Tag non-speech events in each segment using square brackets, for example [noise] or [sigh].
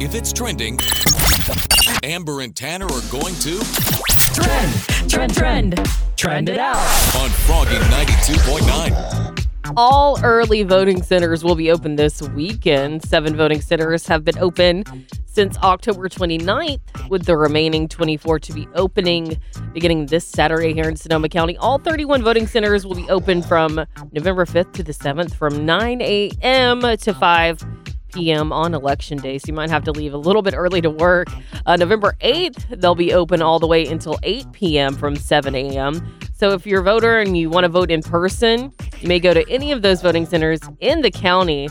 If it's trending, Amber and Tanner are going to Trend, trend, trend, trend it out. on Froggy 92.9. All early voting centers will be open this weekend. Seven voting centers have been open since October 29th, with the remaining 24 to be opening beginning this Saturday here in Sonoma County. All 31 voting centers will be open from November 5th to the 7th from 9 a.m. to 5 p.m. on election day. So you might have to leave a little bit early to work. Uh, November 8th, they'll be open all the way until 8 p.m. from 7 a.m. So if you're a voter and you want to vote in person, you may go to any of those voting centers in the county,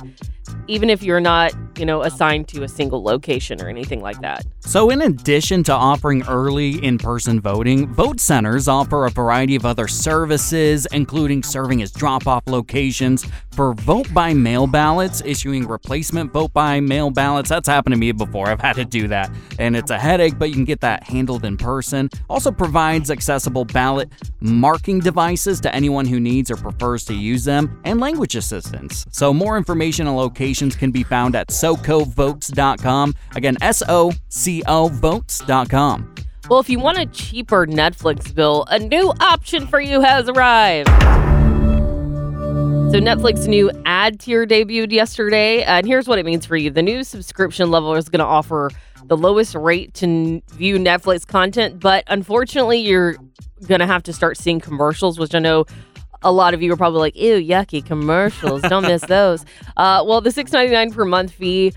even if you're not, you know, assigned to a single location or anything like that. So, in addition to offering early in person voting, vote centers offer a variety of other services, including serving as drop off locations for vote by mail ballots, issuing replacement vote by mail ballots. That's happened to me before. I've had to do that, and it's a headache, but you can get that handled in person. Also, provides accessible ballot marking devices to anyone who needs or prefers to use them, and language assistance. So, more information and locations can be found at socovotes.com. Again, S O C O votes.com. Well, if you want a cheaper Netflix bill, a new option for you has arrived. So, Netflix new ad tier debuted yesterday, and here's what it means for you. The new subscription level is going to offer the lowest rate to view Netflix content, but unfortunately, you're going to have to start seeing commercials, which I know a lot of you are probably like, ew, yucky commercials. Don't miss [laughs] those. Uh, well, the $6.99 per month fee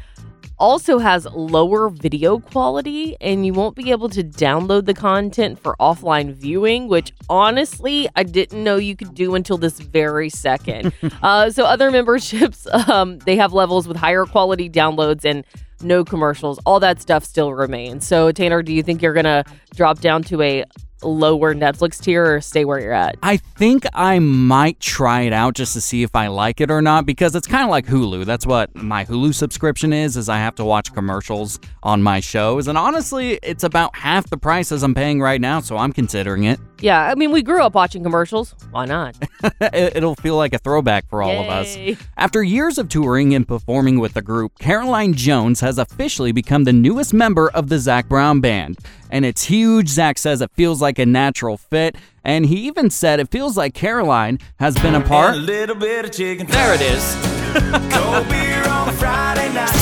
also has lower video quality and you won't be able to download the content for offline viewing which honestly i didn't know you could do until this very second [laughs] uh, so other memberships [laughs] um, they have levels with higher quality downloads and no commercials all that stuff still remains so tanner do you think you're gonna drop down to a lower netflix tier or stay where you're at I think I might try it out just to see if I like it or not because it's kind of like Hulu. That's what my Hulu subscription is is I have to watch commercials on my shows and honestly, it's about half the price as I'm paying right now, so I'm considering it. Yeah i mean we grew up watching commercials why not [laughs] It- It'll feel like a throwback for all of us. After years of touring and performing with the group, Caroline Jones has officially become the newest member of the Zac Brown Band. And it's huge. Zac says it feels like a natural fit. And he even said it feels like Caroline has been a part. A little bit of chicken. There it is. [laughs]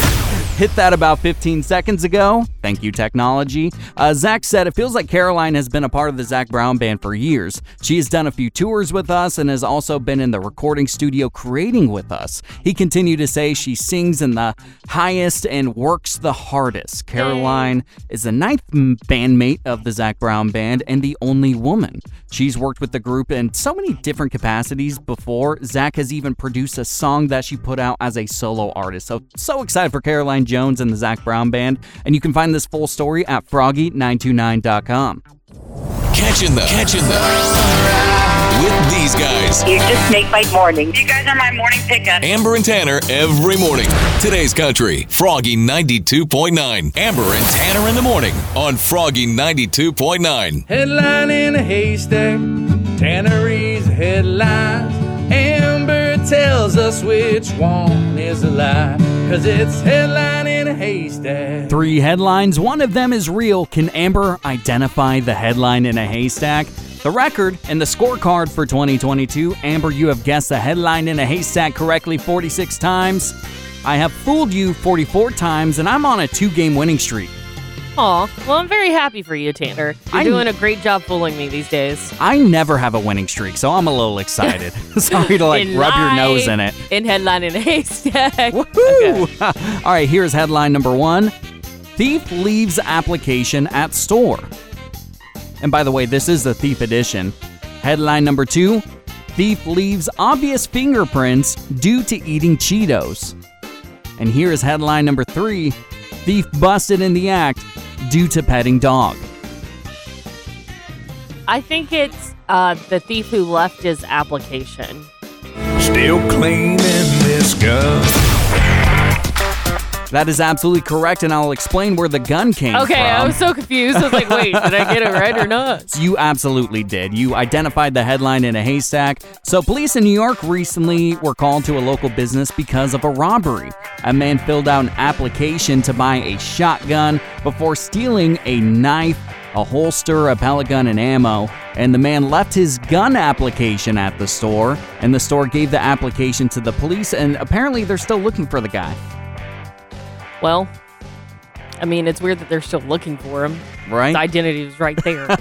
Hit that about 15 seconds ago. Thank you, technology. Uh, Zac said it feels like Caroline has been a part of the Zac Brown Band for years. She has done a few tours with us and has also been in the recording studio creating with us. He continued to say she sings in the highest and works the hardest. Caroline is the ninth bandmate of the Zac Brown Band and the only woman. She's worked with the group in so many different capacities before. Zac has even produced a song that she put out as a solo artist. So, so excited for Caroline Jones and the Zac Brown Band. And you can find this full story at froggy929.com. Catching them. Catching them. With these guys, You just make my morning. You guys are my morning pickup. Amber and Tanner, every morning. Today's country, Froggy 92.9. Amber and Tanner in the morning on Froggy 92.9. Headline in a haystack, Tannery's headlines. Tells us which one is a lie, cause it's headline in a haystack. Three headlines. One of them is real. Can Amber identify the headline in a haystack? The record and the scorecard for 2022. Amber, you have guessed the headline in a haystack correctly 46 times. I have fooled you 44 times, and I'm on a two game winning streak. Aw, well, I'm very happy for you, Tanner. You're I- doing a great job fooling me these days. I never have a winning streak, so I'm a little excited. [laughs] [laughs] Sorry to like In rub your nose in it. In headline in a [laughs] haystack. Woo! All right, here's headline number one Thief leaves application at store. And by the way, this is the Thief edition. Headline number two Thief leaves obvious fingerprints due to eating Cheetos. And here is headline number three Thief busted in the act due to petting dog. I think it's uh, the thief who left his application. Still cleaning this gun. That is absolutely correct, and I'll explain where the gun came Okay, from. Okay, I was so confused. I was like, wait, did I get it right or not? [laughs] You absolutely did. You identified the headline in a haystack. So, police in New York recently were called to a local business because of a robbery. A man filled out an application to buy a shotgun before stealing a knife, a holster, a pellet gun, and ammo. And the man left his gun application at the store, and the store gave the application to the police, and apparently they're still looking for the guy, Well, I mean, it's weird that they're still looking for him. right? His identity was right there. [laughs]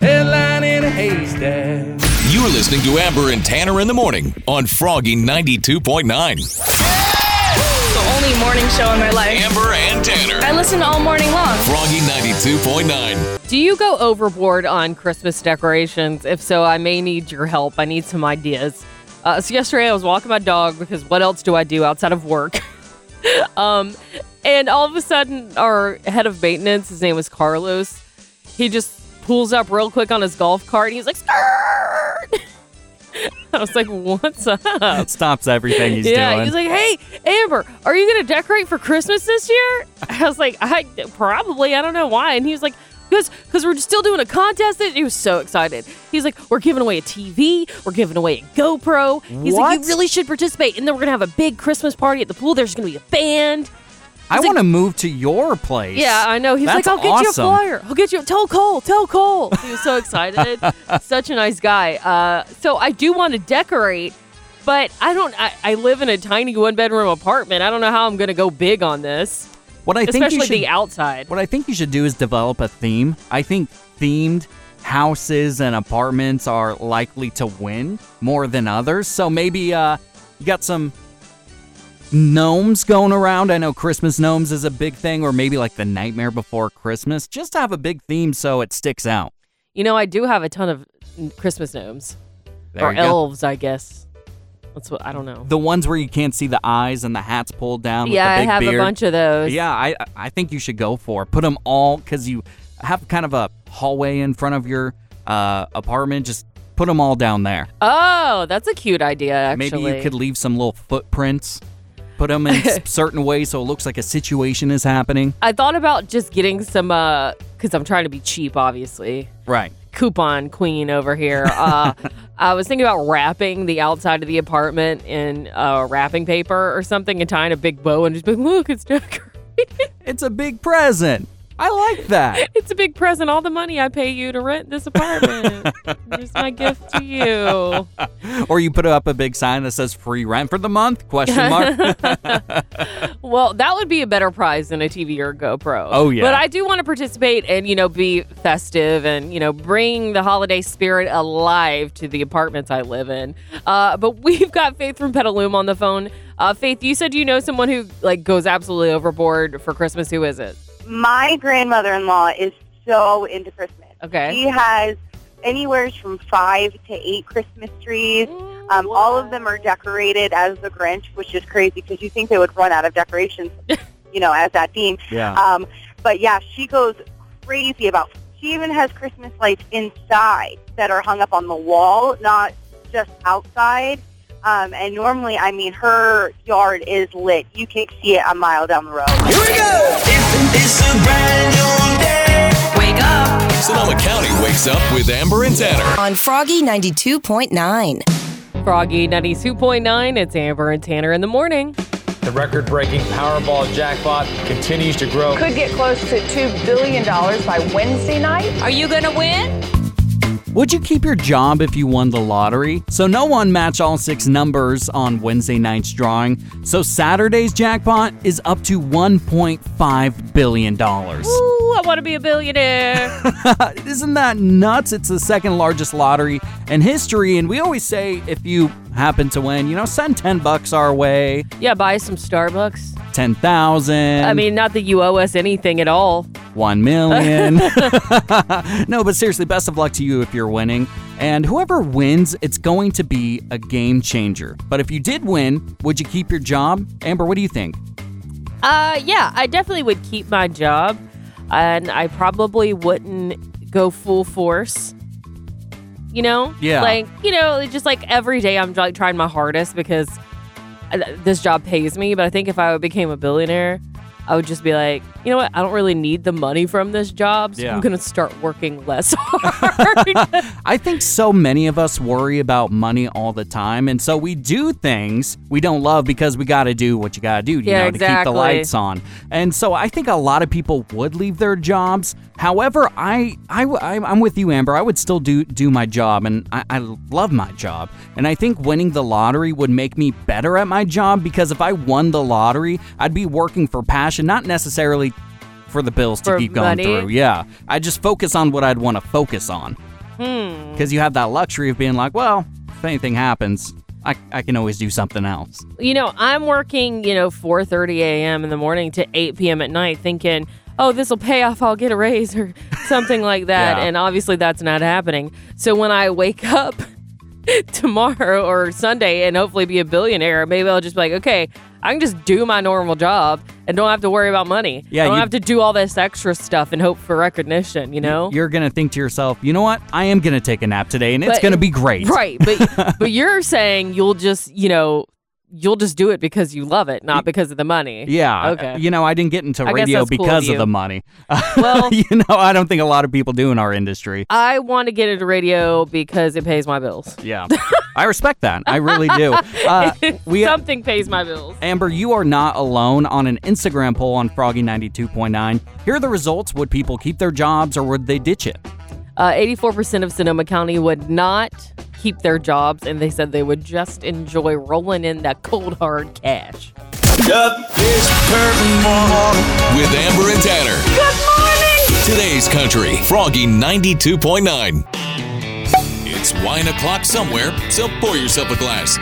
Headline in a haystack. You're listening to Amber and Tanner in the morning on Froggy 92.9. the only morning show in my life. Amber and Tanner. I listen all morning long. Froggy 92.9. Do you go overboard on Christmas decorations? If so, I may need your help. I need some ideas. Uh, so yesterday I was walking my dog because what else do I do outside of work? [laughs] [laughs] um, and all of a sudden, our head of maintenance, his name was Carlos, he just pulls up real quick on his golf cart and he's like, Skirt! [laughs] I was like, what's up? Stops everything he's yeah, doing. he's like, "Hey, Amber, are you gonna decorate for Christmas this year?" I was like, "I probably. I don't know why." And he was like, "Because, because we're still doing a contest." And He was so excited. He's like, "We're giving away a TV. We're giving away a GoPro." He's like, "You really should participate." And then we're gonna have a big Christmas party at the pool. There's gonna be a band. I like- want to move to your place. Yeah, I know. He's That's like, "I'll get you a flyer. I'll get you. A- tell Cole. Tell Cole." He was so [laughs] excited. Such a nice guy. Uh, so I do want to decorate, but I don't. I, I live in a tiny one bedroom apartment. I don't know how I'm going to go big on this, What I think you should, the outside. what I think you should do is develop a theme. I think themed houses and apartments are likely to win more than others. So maybe uh, you got some gnomes going around. I know Christmas gnomes is a big thing, or maybe like the Nightmare Before Christmas. Just have a big theme so it sticks out. You know, I do have a ton of Christmas gnomes There or you go. elves, I guess. That's what I don't know. The ones where you can't see the eyes and the hats pulled down. yeah, I have beard. a bunch of those. Yeah, I I think you should go for. Put them all because you have kind of a hallway in front of your uh, apartment. Just put them all down there. Oh, that's a cute idea. Actually, Maybe you could leave some little footprints. Put them in [laughs] certain ways so it looks like a situation is happening. I thought about just getting some, uh, because I'm trying to be cheap, obviously. Right. coupon queen over here. Uh, [laughs] I was thinking about wrapping the outside of the apartment in uh, wrapping paper or something and tying a big bow and just being, look, it's decorated. It's a big present. I like that. [laughs] it's a big present. All the money I pay you to rent this apartment. [laughs] Here's my gift to you. [laughs] or you put up a big sign that says free rent for the month? Question mark. Well, that would be a better prize than a TV or a GoPro. Oh, yeah. But I do want to participate and, you know, be festive and, you know, bring the holiday spirit alive to the apartments I live in. Uh, but we've got Faith from Petaluma on the phone. Uh, Faith, you said you know someone who, like, goes absolutely overboard for Christmas. Who is it? My grandmother-in-law is so into Christmas. Okay. She has anywhere from five to eight Christmas trees. Um, all of them are decorated as the Grinch, which is crazy because you think they would run out of decorations, [laughs] you know, as that theme. yeah. Um, but yeah, she goes crazy about. She even has Christmas lights inside that are hung up on the wall, not just outside. Um, and normally, I mean, her yard is lit. You can't see it a mile down the road. Here we go. It's, it's a brand new day. Wake up Sonoma County wakes up with Amber and Tanner. on Froggy 92.9. Froggy 92.9. It's Amber and Tanner in the morning. The record breaking Powerball jackpot continues to grow. could get close to $2 billion by Wednesday night. Are you gonna win? Would you keep your job if you won the lottery? So no one matched all six numbers on Wednesday night's drawing. So Saturday's jackpot is up to 1.5 billion dollars. Ooh, I want to be a billionaire. [laughs] Isn't that nuts? It's the second largest lottery in history, and we always say if you happen to win, you know, send 10 bucks our way, yeah, buy some Starbucks. 10,000. I mean, not that you owe us anything at all. 1 million. [laughs] [laughs] no, but seriously, best of luck to you if you're winning. And whoever wins, it's going to be a game changer. But if you did win, would you keep your job? Amber, what do you think? Uh, yeah, I definitely would keep my job, and I probably wouldn't go full force. You know, Yeah. like you know, just like every day I'm like trying my hardest because this job pays me, but I think if I became a billionaire, I would just be like, you know what? I don't really need the money from this job, so Yeah. I'm gonna start working less [laughs] hard. [laughs] I think so many of us worry about money all the time, and so we do things we don't love because we got to do what you got to do, you Yeah, know, to keep the lights on. And so I think a lot of people would leave their jobs. However, I, I, I I'm with you, Amber. I would still do do my job, and I, I love my job. And I think winning the lottery would make me better at my job because if I won the lottery, I'd be working for passion, not necessarily for the bills to For keep going money? through. Yeah, I just focus on what I'd want to focus on hmm. because you have that luxury of being like, well, if anything happens, I, I can always do something else. You know, I'm working, you know, 4:30 a.m. in the morning to 8 p.m. at night, thinking, "Oh, this will pay off. I'll get a raise or [laughs] something like that." Yeah. And obviously, that's not happening. So when I wake [laughs] up tomorrow or Sunday and hopefully be a billionaire, maybe I'll just be like, "Okay, I can just do my normal job and don't have to worry about money. Yeah, I don't you- have to do all this extra stuff and hope for recognition." You know. You're gonna think to yourself, you know what? I am gonna take a nap today, and it's gonna be great. Right, but [laughs] but you're saying you'll just, you know, you'll just do it because you love it, not because of the money. Yeah. Okay. You know, I didn't get into I radio that's cool of because of the money. [laughs] Well- you know, I don't think a lot of people do in our industry. I want to get into radio because it pays my bills. Yeah. I respect that. I really do. [laughs] Uh, we Something pays my bills. Amber, you are not alone on an Instagram poll on Froggy 92.9. Here are the results. Would people keep their jobs or would they ditch it? Uh, 84% of Sonoma County would not keep their jobs, and they said they would just enjoy rolling in that cold hard cash. With Amber and Tanner. Good morning. Today's country, Froggy 92.9. It's wine o'clock somewhere, so pour yourself a glass.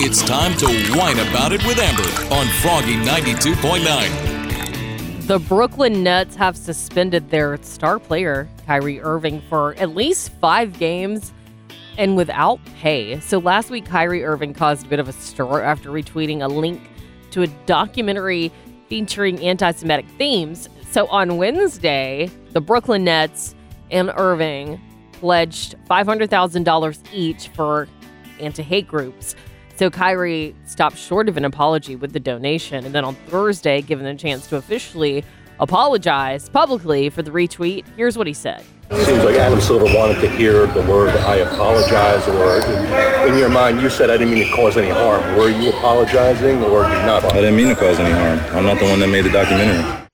It's time to whine about it with Amber on Froggy 92.9. The Brooklyn Nets have suspended their star player, Kyrie Irving, for at least five games and without pay. So last week, Kyrie Irving caused a bit of a stir after retweeting a link to a documentary featuring anti Semitic themes. So on Wednesday, the Brooklyn Nets and Irving pledged $500,000 each for anti hate groups. So Kyrie stopped short of an apology with the donation. And then on Thursday, given the chance to officially apologize publicly for the retweet, here's what he said. Seems like Adam Silver wanted to hear the word "I apologize," or in your mind, you said, "I didn't mean to cause any harm." Were you apologizing, or did not? I didn't mean to cause any harm. I'm not the one that made the documentary.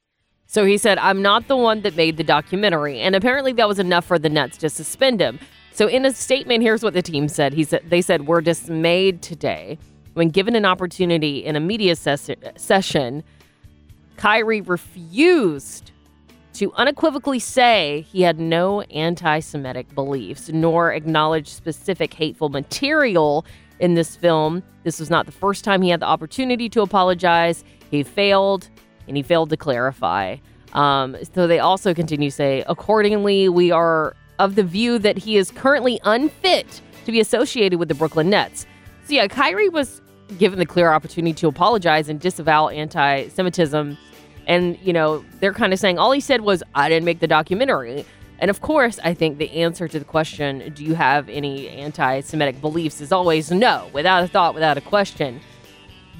So he said, I'm not the one that made the documentary. And apparently that was enough for the Nets to suspend him. So in a statement, here's what the team said. He said they said, We're dismayed today when given an opportunity in a media ses- session, Kyrie refused to unequivocally say he had no anti Semitic beliefs, nor acknowledge specific hateful material in this film. This was not the first time he had the opportunity to apologize. He failed, and he failed to clarify. Um, so they also continue to say, accordingly, we are of the view that he is currently unfit to be associated with the Brooklyn Nets. So yeah, Kyrie was given the clear opportunity to apologize and disavow anti Semitism. And, you know, they're kind of saying all he said was, I didn't make the documentary. And of course, I think the answer to the question, do you have any anti Semitic beliefs, is always no, without a thought, without a question.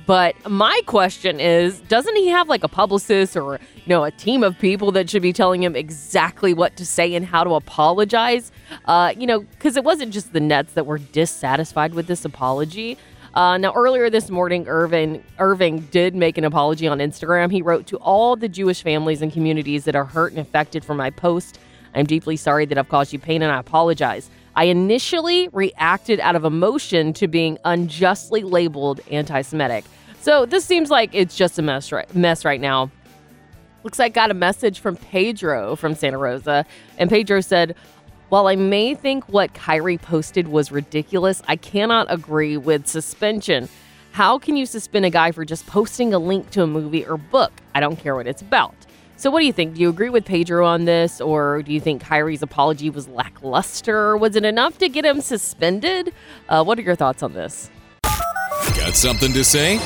But my question is, doesn't he have like a publicist or, you know, a team of people that should be telling him exactly what to say and how to apologize? Uh, you know, because it wasn't just the Nets that were dissatisfied with this apology. Uh, now, earlier this morning, Irving Irving did make an apology on Instagram. He wrote to all the Jewish families and communities that are hurt and affected from my post. I'm deeply sorry that I've caused you pain, and I apologize. I initially reacted out of emotion to being unjustly labeled anti-Semitic. So this seems like it's just a mess right, mess right now. Looks like I got a message from Pedro from Santa Rosa, and Pedro said, "While I may think what Kyrie posted was ridiculous, I cannot agree with suspension. How can you suspend a guy for just posting a link to a movie or book? I don't care what it's about." So, what do you think? Do you agree with Pedro on this, or do you think Kyrie's apology was lackluster? Was it enough to get him suspended? Uh, what are your thoughts on this? Got something to say?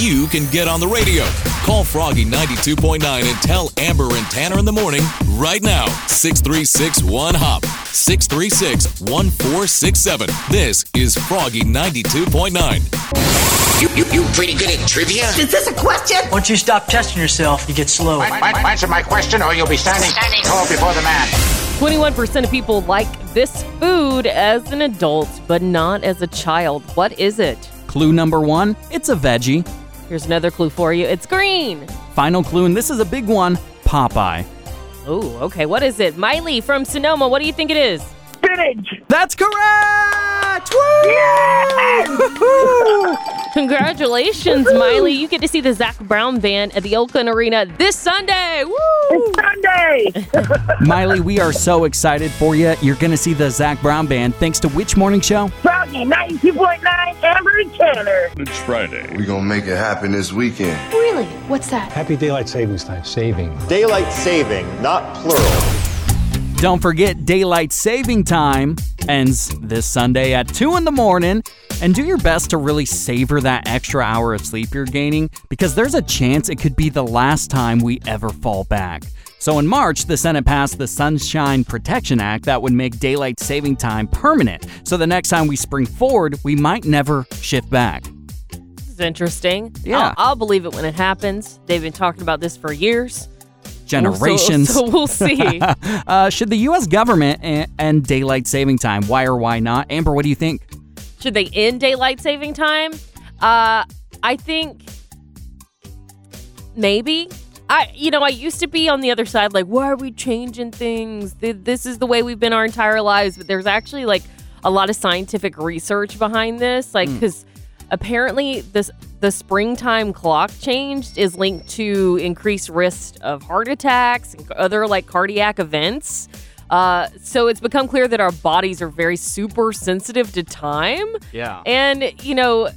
You can get on the radio. Call Froggy 92.9 and tell Amber and Tanner in the morning right now. 636 1 Hop. 636 1467. This is Froggy 92.9. You, you, you pretty good at trivia? Is this a question? Once you stop testing yourself, you get slow. Answer my question or you'll be standing tall before the man. 21% of people like this food as an adult, but not as a child. What is it? Clue number one it's a veggie. Here's another clue for you it's green. Final clue, and this is a big one Popeye. Oh, okay. What is it? Miley from Sonoma, what do you think it is? Spinach. That's correct! Woo! [laughs] Congratulations, Miley. You get to see the Zac Brown Band at the Oakland Arena this Sunday. Woo! It's Sunday. [laughs] Miley, we are so excited for you. You're going to see the Zac Brown Band thanks to which morning show? Froggy 92.9, Amber and Tanner. It's Friday. We're going to make it happen this weekend. Really? What's that? Happy Daylight Savings Time. Saving. Daylight saving, not plural. Don't forget, daylight saving time ends this Sunday at 2 in the morning. And do your best to really savor that extra hour of sleep you're gaining because there's a chance it could be the last time we ever fall back. So in March, the Senate passed the Sunshine Protection Act that would make daylight saving time permanent. So the next time we spring forward, we might never shift back. This is interesting. Yeah. I'll, I'll believe it when it happens. They've been talking about this for years. Generations. So, [laughs] so we'll see. [laughs] uh, should the U.S. government e- end daylight saving time? Why or why not? Amber, what do you think? Should they end daylight saving time? Uh, I think maybe. I, you know, I used to be on the other side, like, why are we changing things? This is the way we've been our entire lives. But there's actually like a lot of scientific research behind this, like, because apparently this the springtime clock change is linked to increased risk of heart attacks and other like cardiac events. Uh, so it's become clear that our bodies are very super sensitive to time. Yeah. And, you know,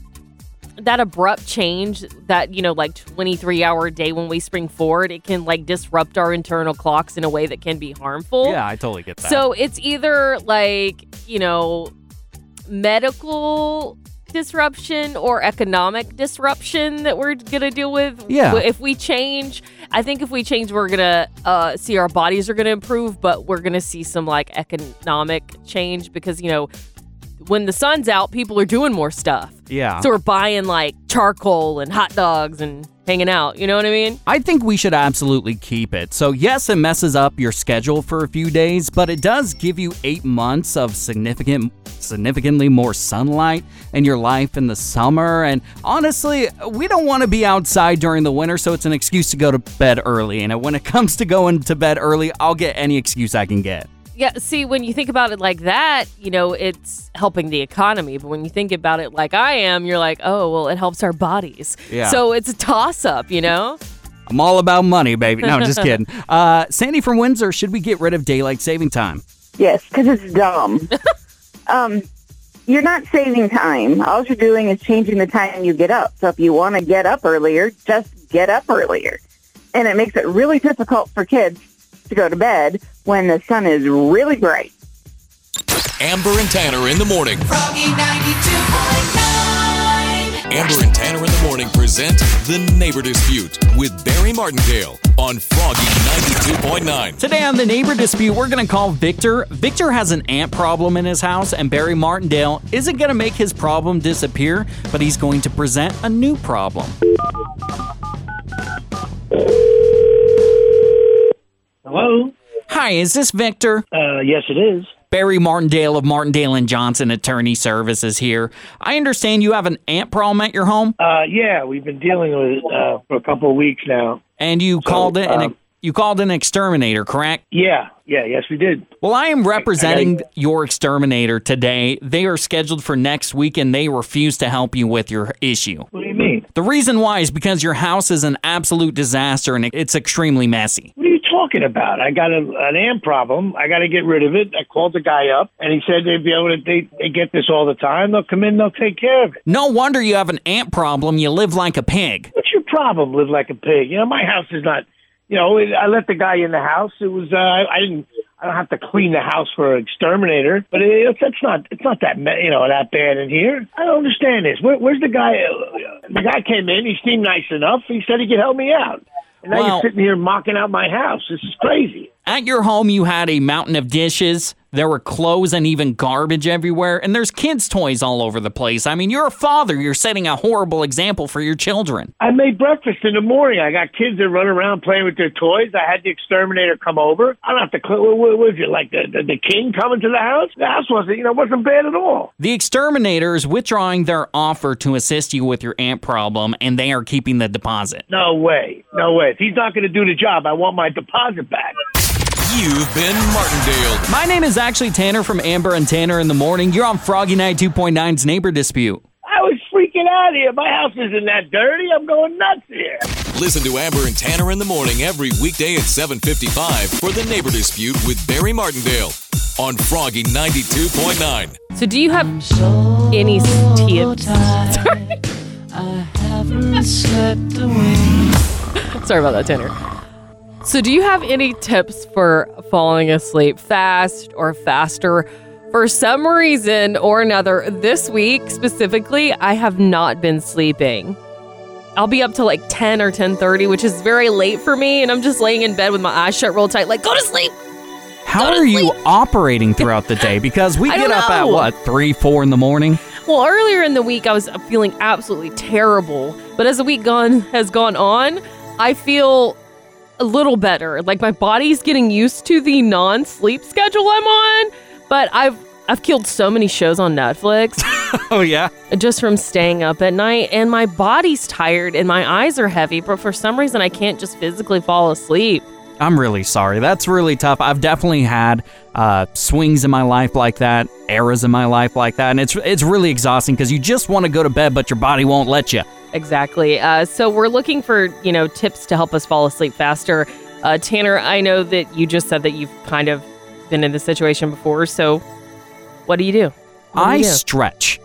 that abrupt change, that, you know, like 23 hour day when we spring forward, it can like disrupt our internal clocks in a way that can be harmful. Yeah, I totally get that. So it's either like, you know, medical disruption or economic disruption that we're going to deal with. Yeah. If we change, I think if we change, we're going to uh, see our bodies are going to improve, but we're going to see some like economic change because, you know, when the sun's out, people are doing more stuff. Yeah. So we're buying like charcoal and hot dogs and hanging out. You know what I mean? I think we should absolutely keep it. So, yes, it messes up your schedule for a few days, but it does give you eight months of significant, significantly more sunlight in your life in the summer. And honestly, we don't want to be outside during the winter, so it's an excuse to go to bed early. And when it comes to going to bed early, I'll get any excuse I can get. Yeah, see, when you think about it like that, you know, it's helping the economy. But when you think about it like I am, you're like, oh, well, it helps our bodies. Yeah. So it's a toss up, you know? I'm all about money, baby. No, I'm just kidding. [laughs] Uh, Sandy from Windsor, should we get rid of daylight saving time? Yes, because it's dumb. [laughs] um, you're not saving time. All you're doing is changing the time you get up. So if you want to get up earlier, just get up earlier. And it makes it really difficult for kids to go to bed when the sun is really bright. Amber and Tanner in the morning. Froggy 92.9. Amber and Tanner in the morning present The Neighbor Dispute with Barry Martindale on Froggy 92.9. Today on the neighbor dispute, we're going to call Victor. Victor has an ant problem in his house, and Barry Martindale isn't going to make his problem disappear, but he's going to present a new problem. Hello? Hi, is this Victor? Uh, yes, it is. Barry Martindale of Martindale and Johnson Attorney Services here. I understand you have an ant problem at your home, Uh, yeah, we've been dealing with it uh, for a couple of weeks now. and you called it an um, you called an exterminator, correct? Yeah, yeah, yes, we did. Well, I am representing your exterminator today. They are scheduled for next week and they refuse to help you with your issue. What do you mean? The reason why is because your house is an absolute disaster and it's extremely messy. What you talking about? I got a, an ant problem. I got to get rid of it. I called the guy up, and he said they'd be able to. They, they get this all the time. They'll come in. They'll take care of it. No wonder you have an ant problem. You live like a pig. What's your problem? Live like a pig. You know, my house is not. You know, I let the guy in the house. It was. Uh, I didn't. I don't have to clean the house for an exterminator, but it, that's not it's not that you know that bad in here. I don't understand this. Where, where's the guy? Uh, the guy came in. He seemed nice enough. He said he could help me out. And now you're sitting here mocking out my house. This is crazy. At your home, you had a mountain of dishes. There were clothes and even garbage everywhere, and there's kids' toys all over the place. I mean, you're a father. You're setting a horrible example for your children. I made breakfast in the morning. I got kids that run around playing with their toys. I had the exterminator come over. I don't have to. What was it like the, the the king coming to the house? The house wasn't you know wasn't bad at all. The exterminator is withdrawing their offer to assist you with your ant problem, and they are keeping the deposit. No way, no way. If he's not going to do the job, I want my deposit back. You've been Martindale. My name is actually Tanner from Amber and Tanner in the Morning. You're on Froggy Night 2.9's Neighbor Dispute. I was freaking out here. My house isn't that dirty. I'm going nuts here. Listen to Amber and Tanner in the morning every weekday at 7:55 for the Neighbor Dispute with Barry Martindale on Froggy 92.9. So, do you have any tips? Sorry [laughs] about that, Tanner. So, do you have any tips for falling asleep fast or faster? For some reason or another, this week specifically, I have not been sleeping. I'll be up till like 10 or 10:30, which is very late for me, and I'm just laying in bed with my eyes shut real tight, like go to sleep. How are you operating throughout the day? Because we [laughs] get up at what, 3, 4 in the morning? Well, earlier in the week, I was feeling absolutely terrible, but as the week gone has gone on, I feel a little better. Like my body's getting used to the non-sleep schedule I'm on. But I've I've killed so many shows on Netflix [laughs] oh, yeah? just from staying up at night, and my body's tired and my eyes are heavy. But for some reason, I can't just physically fall asleep. I'm really sorry. That's really tough. I've definitely had uh, swings in my life like that, eras in my life like that, and it's it's really exhausting because you just want to go to bed, but your body won't let you. Exactly. Uh, so we're looking for you know tips to help us fall asleep faster. Uh, Tanner, I know that you just said that you've kind of been in this situation before. So what do you do? What do I you do? stretch.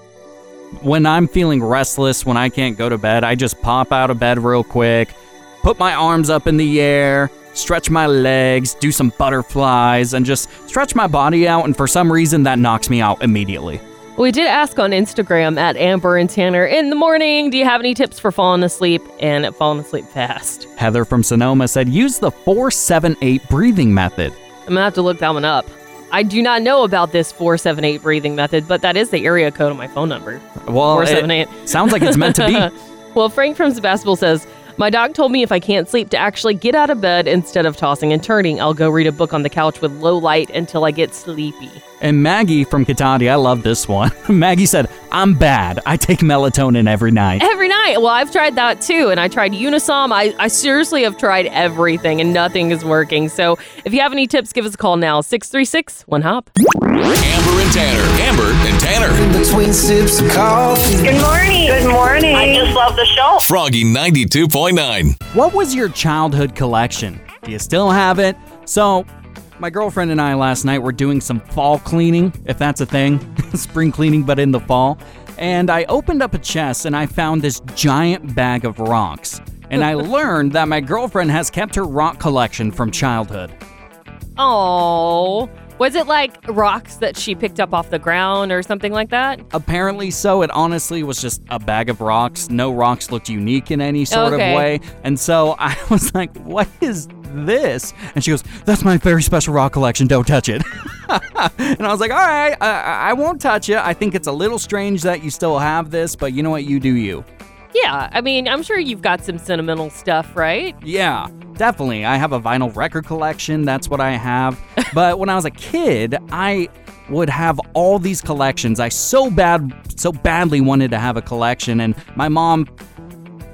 When I'm feeling restless, when I can't go to bed, I just pop out of bed real quick, put my arms up in the air, stretch my legs, do some butterflies, and just stretch my body out. And for some reason, that knocks me out immediately. We did ask on Instagram at Amber and Tanner in the morning. Do you have any tips for falling asleep and falling asleep fast? Heather from Sonoma said use the 478 breathing method. I'm gonna have to look that one up. I do not know about this 478 breathing method, but that is the area code on my phone number. Well, it 478. sounds like it's meant to be. [laughs] well, Frank from Sebastopol says, My dog told me if I can't sleep to actually get out of bed instead of tossing and turning. I'll go read a book on the couch with low light until I get sleepy. And Maggie from Cotati, I love this one. [laughs] Maggie said, I'm bad. I take melatonin every night. Every night. Well, I've tried that too. And I tried Unisom. I, I seriously have tried everything and nothing is working. So if you have any tips, give us a call now 636 1 Hop. Amber and Tanner. Amber and Tanner. Between sips of coffee. Good morning. Good morning. I just love the show. Froggy 92.9. What was your childhood collection? Do you still have it? So, my girlfriend and I last night were doing some fall cleaning, if that's a thing, [laughs] spring cleaning, but in the fall. And I opened up a chest and I found this giant bag of rocks. And I [laughs] learned that my girlfriend has kept her rock collection from childhood. Oh. Was it like rocks that she picked up off the ground or something like that? Apparently so. It honestly was just a bag of rocks. No rocks looked unique in any sort Okay. of way. And so I [laughs] was like, what is this? And she goes, that's my very special rock collection. Don't touch it. [laughs] and I was like, all right, I, I won't touch it. I think it's a little strange that you still have this, but you know what? You do you. Yeah. I mean, I'm sure you've got some sentimental stuff, right? Yeah, definitely. I have a vinyl record collection. That's what I have. [laughs] but when I was a kid, I would have all these collections. I so bad so badly wanted to have a collection and my mom,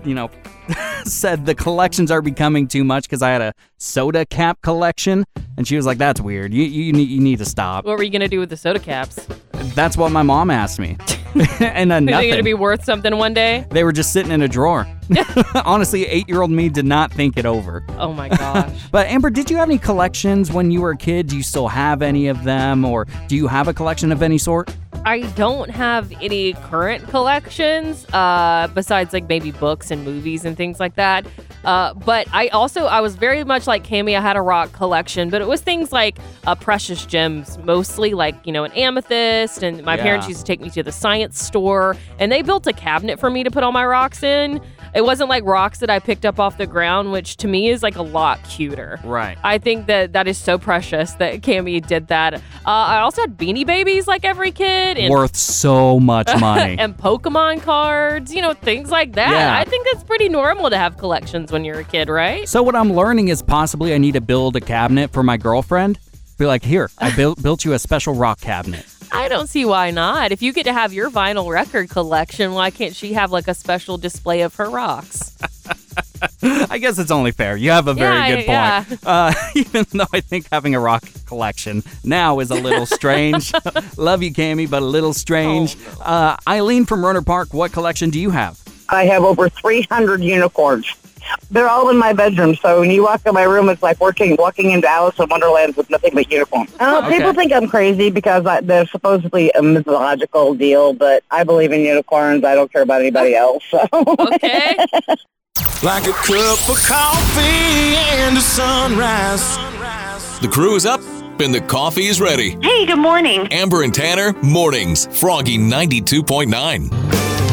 you know, [laughs] said the collections are becoming too much because I had a soda cap collection and she was like that's weird. You you need you need to stop. What were you going to do with the soda caps? That's what my mom asked me. [laughs] and then Are they going to be worth something one day? They were just sitting in a drawer. [laughs] Honestly, 8-year-old me did not think it over. Oh my gosh. But Amber, did you have any collections when you were a kid? Do you still have any of them, or do you have a collection of any sort? I don't have any current collections, uh, besides like maybe books and movies and things like that. Uh, but I also I was very much like Cami. I had a rock collection, but it was things like uh, precious gems, mostly like you know an amethyst. And my Yeah. parents used to take me to the science store, and they built a cabinet for me to put all my rocks in. It wasn't like rocks that I picked up off the ground, which to me is like a lot cuter. Right. I think that that is so precious that Cami did that. Uh, I also had Beanie Babies like every kid. And Worth so much [laughs] money. and Pokemon cards, you know, things like that. Yeah. I think that's pretty normal to have collections when you're a kid, right? So what I'm learning is possibly I need to build a cabinet for my girlfriend. Be like, here, I [laughs] built built you a special rock cabinet. I don't see why not. If you get to have your vinyl record collection, why can't she have like a special display of her rocks? [laughs] I guess it's only fair. You have a very Yeah, good yeah. point. Uh, [laughs] even though I think having a rock collection now is a little strange. [laughs] Love you, Cami, but a little strange. Oh, uh, Eileen from Rohnert Park, what collection do you have? I have over 300 unicorns. They're all in my bedroom, so when you walk in my room, it's like working, walking into Alice in Wonderland with nothing but unicorns. Uh, Okay. People think I'm crazy because I, they're supposedly a mythological deal, but I believe in unicorns. I don't care about anybody else. So. Okay. [laughs] Like a cup of coffee and a sunrise. The crew is up and the coffee is ready. Hey, good morning. Amber and Tanner, mornings. Froggy 92.9.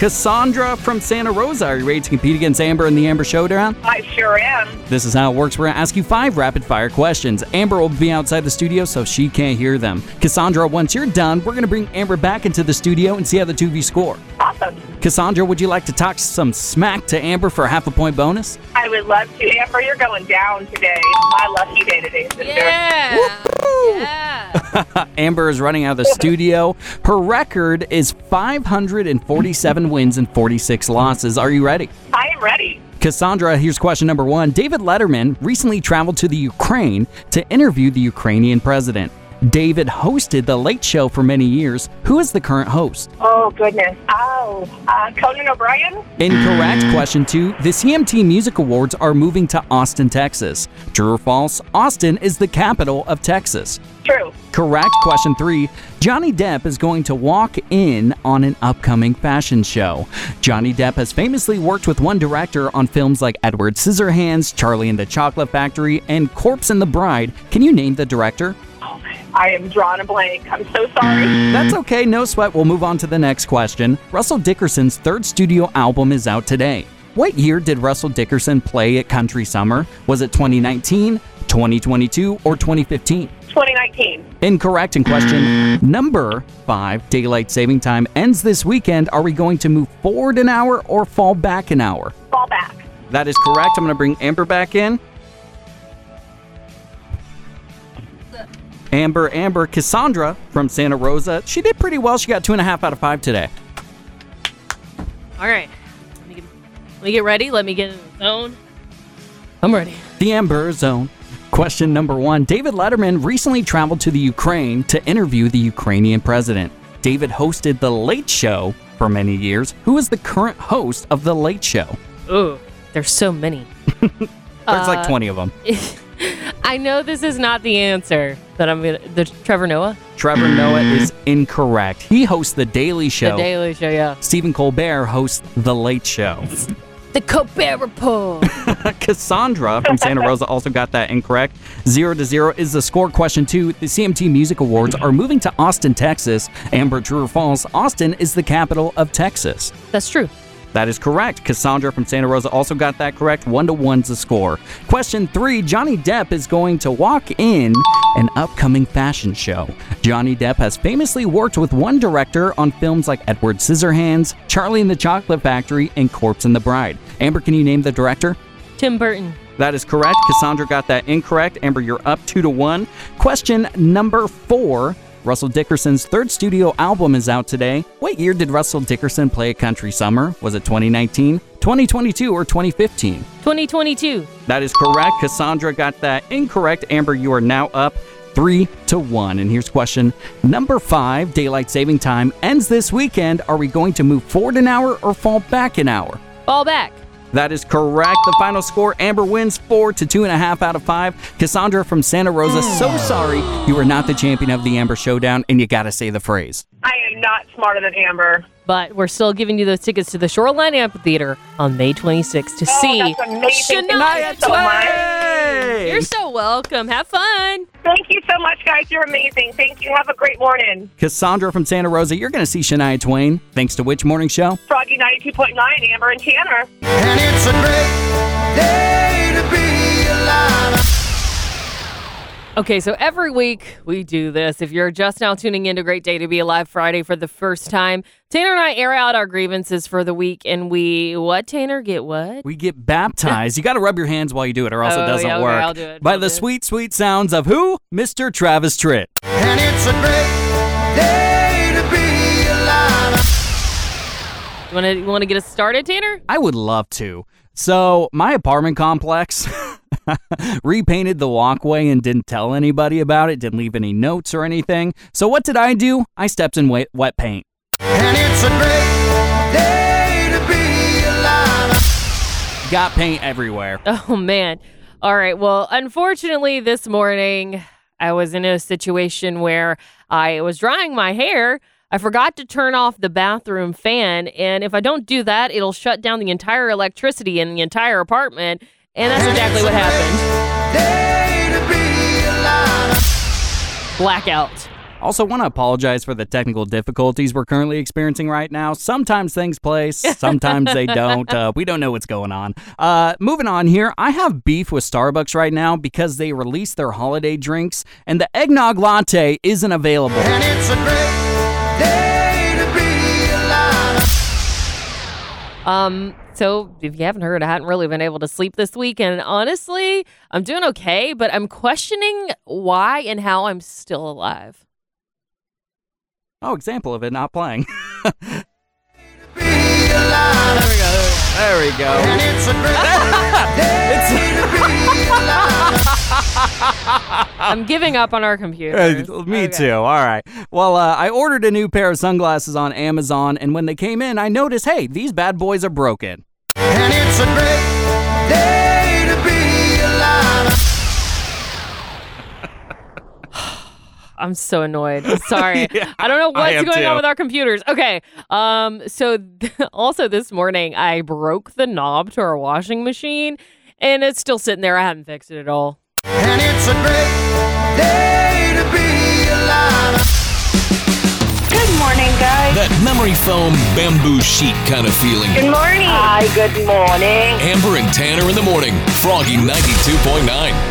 Cassandra from Santa Rosa. Are you ready to compete against Amber in the Amber Showdown? I sure am. This is how it works. We're going to ask you five rapid fire questions. Amber will be outside the studio so she can't hear them. Cassandra, once you're done, we're going to bring Amber back into the studio and see how the two of you score. Awesome. Cassandra, would you like to talk some smack to Amber for a half a point bonus? I would love to. Amber, you're going down today. My lucky day today, sister. Yeah. [laughs] Amber is running out of the studio. Her record is 547 wins and 46 losses. Are you ready? I am ready. Cassandra, here's question number one. David Letterman recently traveled to the Ukraine to interview the Ukrainian president. David hosted The Late Show for many years. Who is the current host? Oh, goodness. Oh, uh, Conan O'Brien? Incorrect. Question two. The CMT Music Awards are moving to Austin, Texas. True or false? Austin is the capital of Texas. True. Correct. Question three. Johnny Depp is going to walk in on an upcoming fashion show. Johnny Depp has famously worked with one director on films like Edward Scissorhands, Charlie and the Chocolate Factory, and Corpse and the Bride. Can you name the director? I am drawing a blank. I'm so sorry. That's okay, no sweat. We'll move on to the next question. Russell Dickerson's third studio album is out today. What year did Russell Dickerson play at Country Summer? Was it 2019, 2022, or 2015? 2019. Incorrect. In question number five, daylight saving time ends this weekend. Are we going to move forward an hour or fall back an hour? Fall back. That is correct. I'm going to bring Amber back in. Amber, Amber, Cassandra from Santa Rosa. She did pretty well. She got two and a half out of five today. All right. Let me get, let me get ready. Let me get in the zone. I'm ready. The Amber Zone. Question number one David Letterman recently traveled to the Ukraine to interview the Ukrainian president. David hosted The Late Show for many years. Who is the current host of The Late Show? Ooh, there's so many. [laughs] There's like Uh, 20 of them. [laughs] I know this is not the answer, but I'm gonna. The Trevor Noah, Trevor Noah is incorrect. He hosts The Daily Show. The Daily Show, yeah. Stephen Colbert hosts The Late Show. [laughs] The Colbert Report. [laughs] Cassandra from Santa Rosa also got that incorrect. Zero to zero is the score. Question two The CMT Music Awards are moving to Austin, Texas. Amber, true or false? Austin is the capital of Texas. That's true. That is correct. Cassandra from Santa Rosa also got that correct. One to one's the score. Question three Johnny Depp is going to walk in an upcoming fashion show. Johnny Depp has famously worked with one director on films like Edward Scissorhands, Charlie and the Chocolate Factory, and Corpse and the Bride. Amber, can you name the director? Tim Burton. That is correct. Cassandra got that incorrect. Amber, you're up two to one. Question number four. Russell Dickerson's third studio album is out today. What year did Russell Dickerson play at Country Summer? Was it 2019, 2022, or 2015? 2022. That is correct. Cassandra got that incorrect. Amber, you are now up three to one. And here's question number five Daylight saving time ends this weekend. Are we going to move forward an hour or fall back an hour? Fall back. That is correct. The final score Amber wins four to two and a half out of five. Cassandra from Santa Rosa, so sorry you are not the champion of the Amber Showdown, and you got to say the phrase. I am not smarter than Amber. But we're still giving you those tickets to the Shoreline Amphitheater on May 26th to Oh, see that's amazing. Shania Twain. You're so welcome. Have fun. Thank you so much, guys. You're amazing. Thank you. Have a great morning. Cassandra from Santa Rosa, you're going to see Shania Twain. Thanks to which morning show? Froggy 92.9, Amber and Tanner. And it's a great day to be alive. Okay, so every week we do this. If you're just now tuning in to Great Day to Be Alive Friday for the first time, Tanner and I air out our grievances for the week and we, what, Tanner? Get what? We get baptized. you got to rub your hands while you do it, or else Oh, it doesn't yeah, okay, work. I'll do it. By I'll the do it. sweet, sweet sounds of who? Mr. Travis Tritt. And it's a great day to be alive. You want to you want to get us started, Tanner? I would love to. So, my apartment complex [laughs] [laughs] repainted the walkway and didn't tell anybody about it, didn't leave any notes or anything. So, what did I do? I stepped in wet, wet paint. And it's a great day to be alive. Got paint everywhere. [laughs] Oh man. All right. Well, unfortunately, this morning I was in a situation where I was drying my hair. I forgot to turn off the bathroom fan, and if I don't do that, it'll shut down the entire electricity in the entire apartment. And that's exactly what happened. Day to be alive. Blackout. Also, want to apologize for the technical difficulties we're currently experiencing right now. Sometimes things play, sometimes they [laughs] don't. Uh, we don't know what's going on. Uh, moving on here, I have beef with Starbucks right now because they released their holiday drinks and the eggnog latte isn't available. And it's a great day to be alive. Um, so if you haven't heard, I hadn't really been able to sleep this week, and honestly, I'm doing okay, but I'm questioning why and how I'm still alive. Oh, example of it not playing. [laughs] There we go. There we go. And it's [laughs] [laughs] a great day to be alive. I'm giving up on our computer. Uh, me too. All right. Well, uh, I ordered a new pair of sunglasses on Amazon, and when they came in, I noticed, hey, these bad boys are broken. And it's a great day to be alive. [sighs] I'm so annoyed. Sorry. [laughs] Yeah, I don't know what's am going on with our computers. Okay. Um so [laughs] also this morning I broke the knob to our washing machine and it's still sitting there. I haven't fixed it at all. And it's a great day to be alive. Good morning, guys. That memory foam bamboo sheet kind of feeling. Good morning. Hi, good morning. Amber and Tanner in the morning. Froggy 92.9.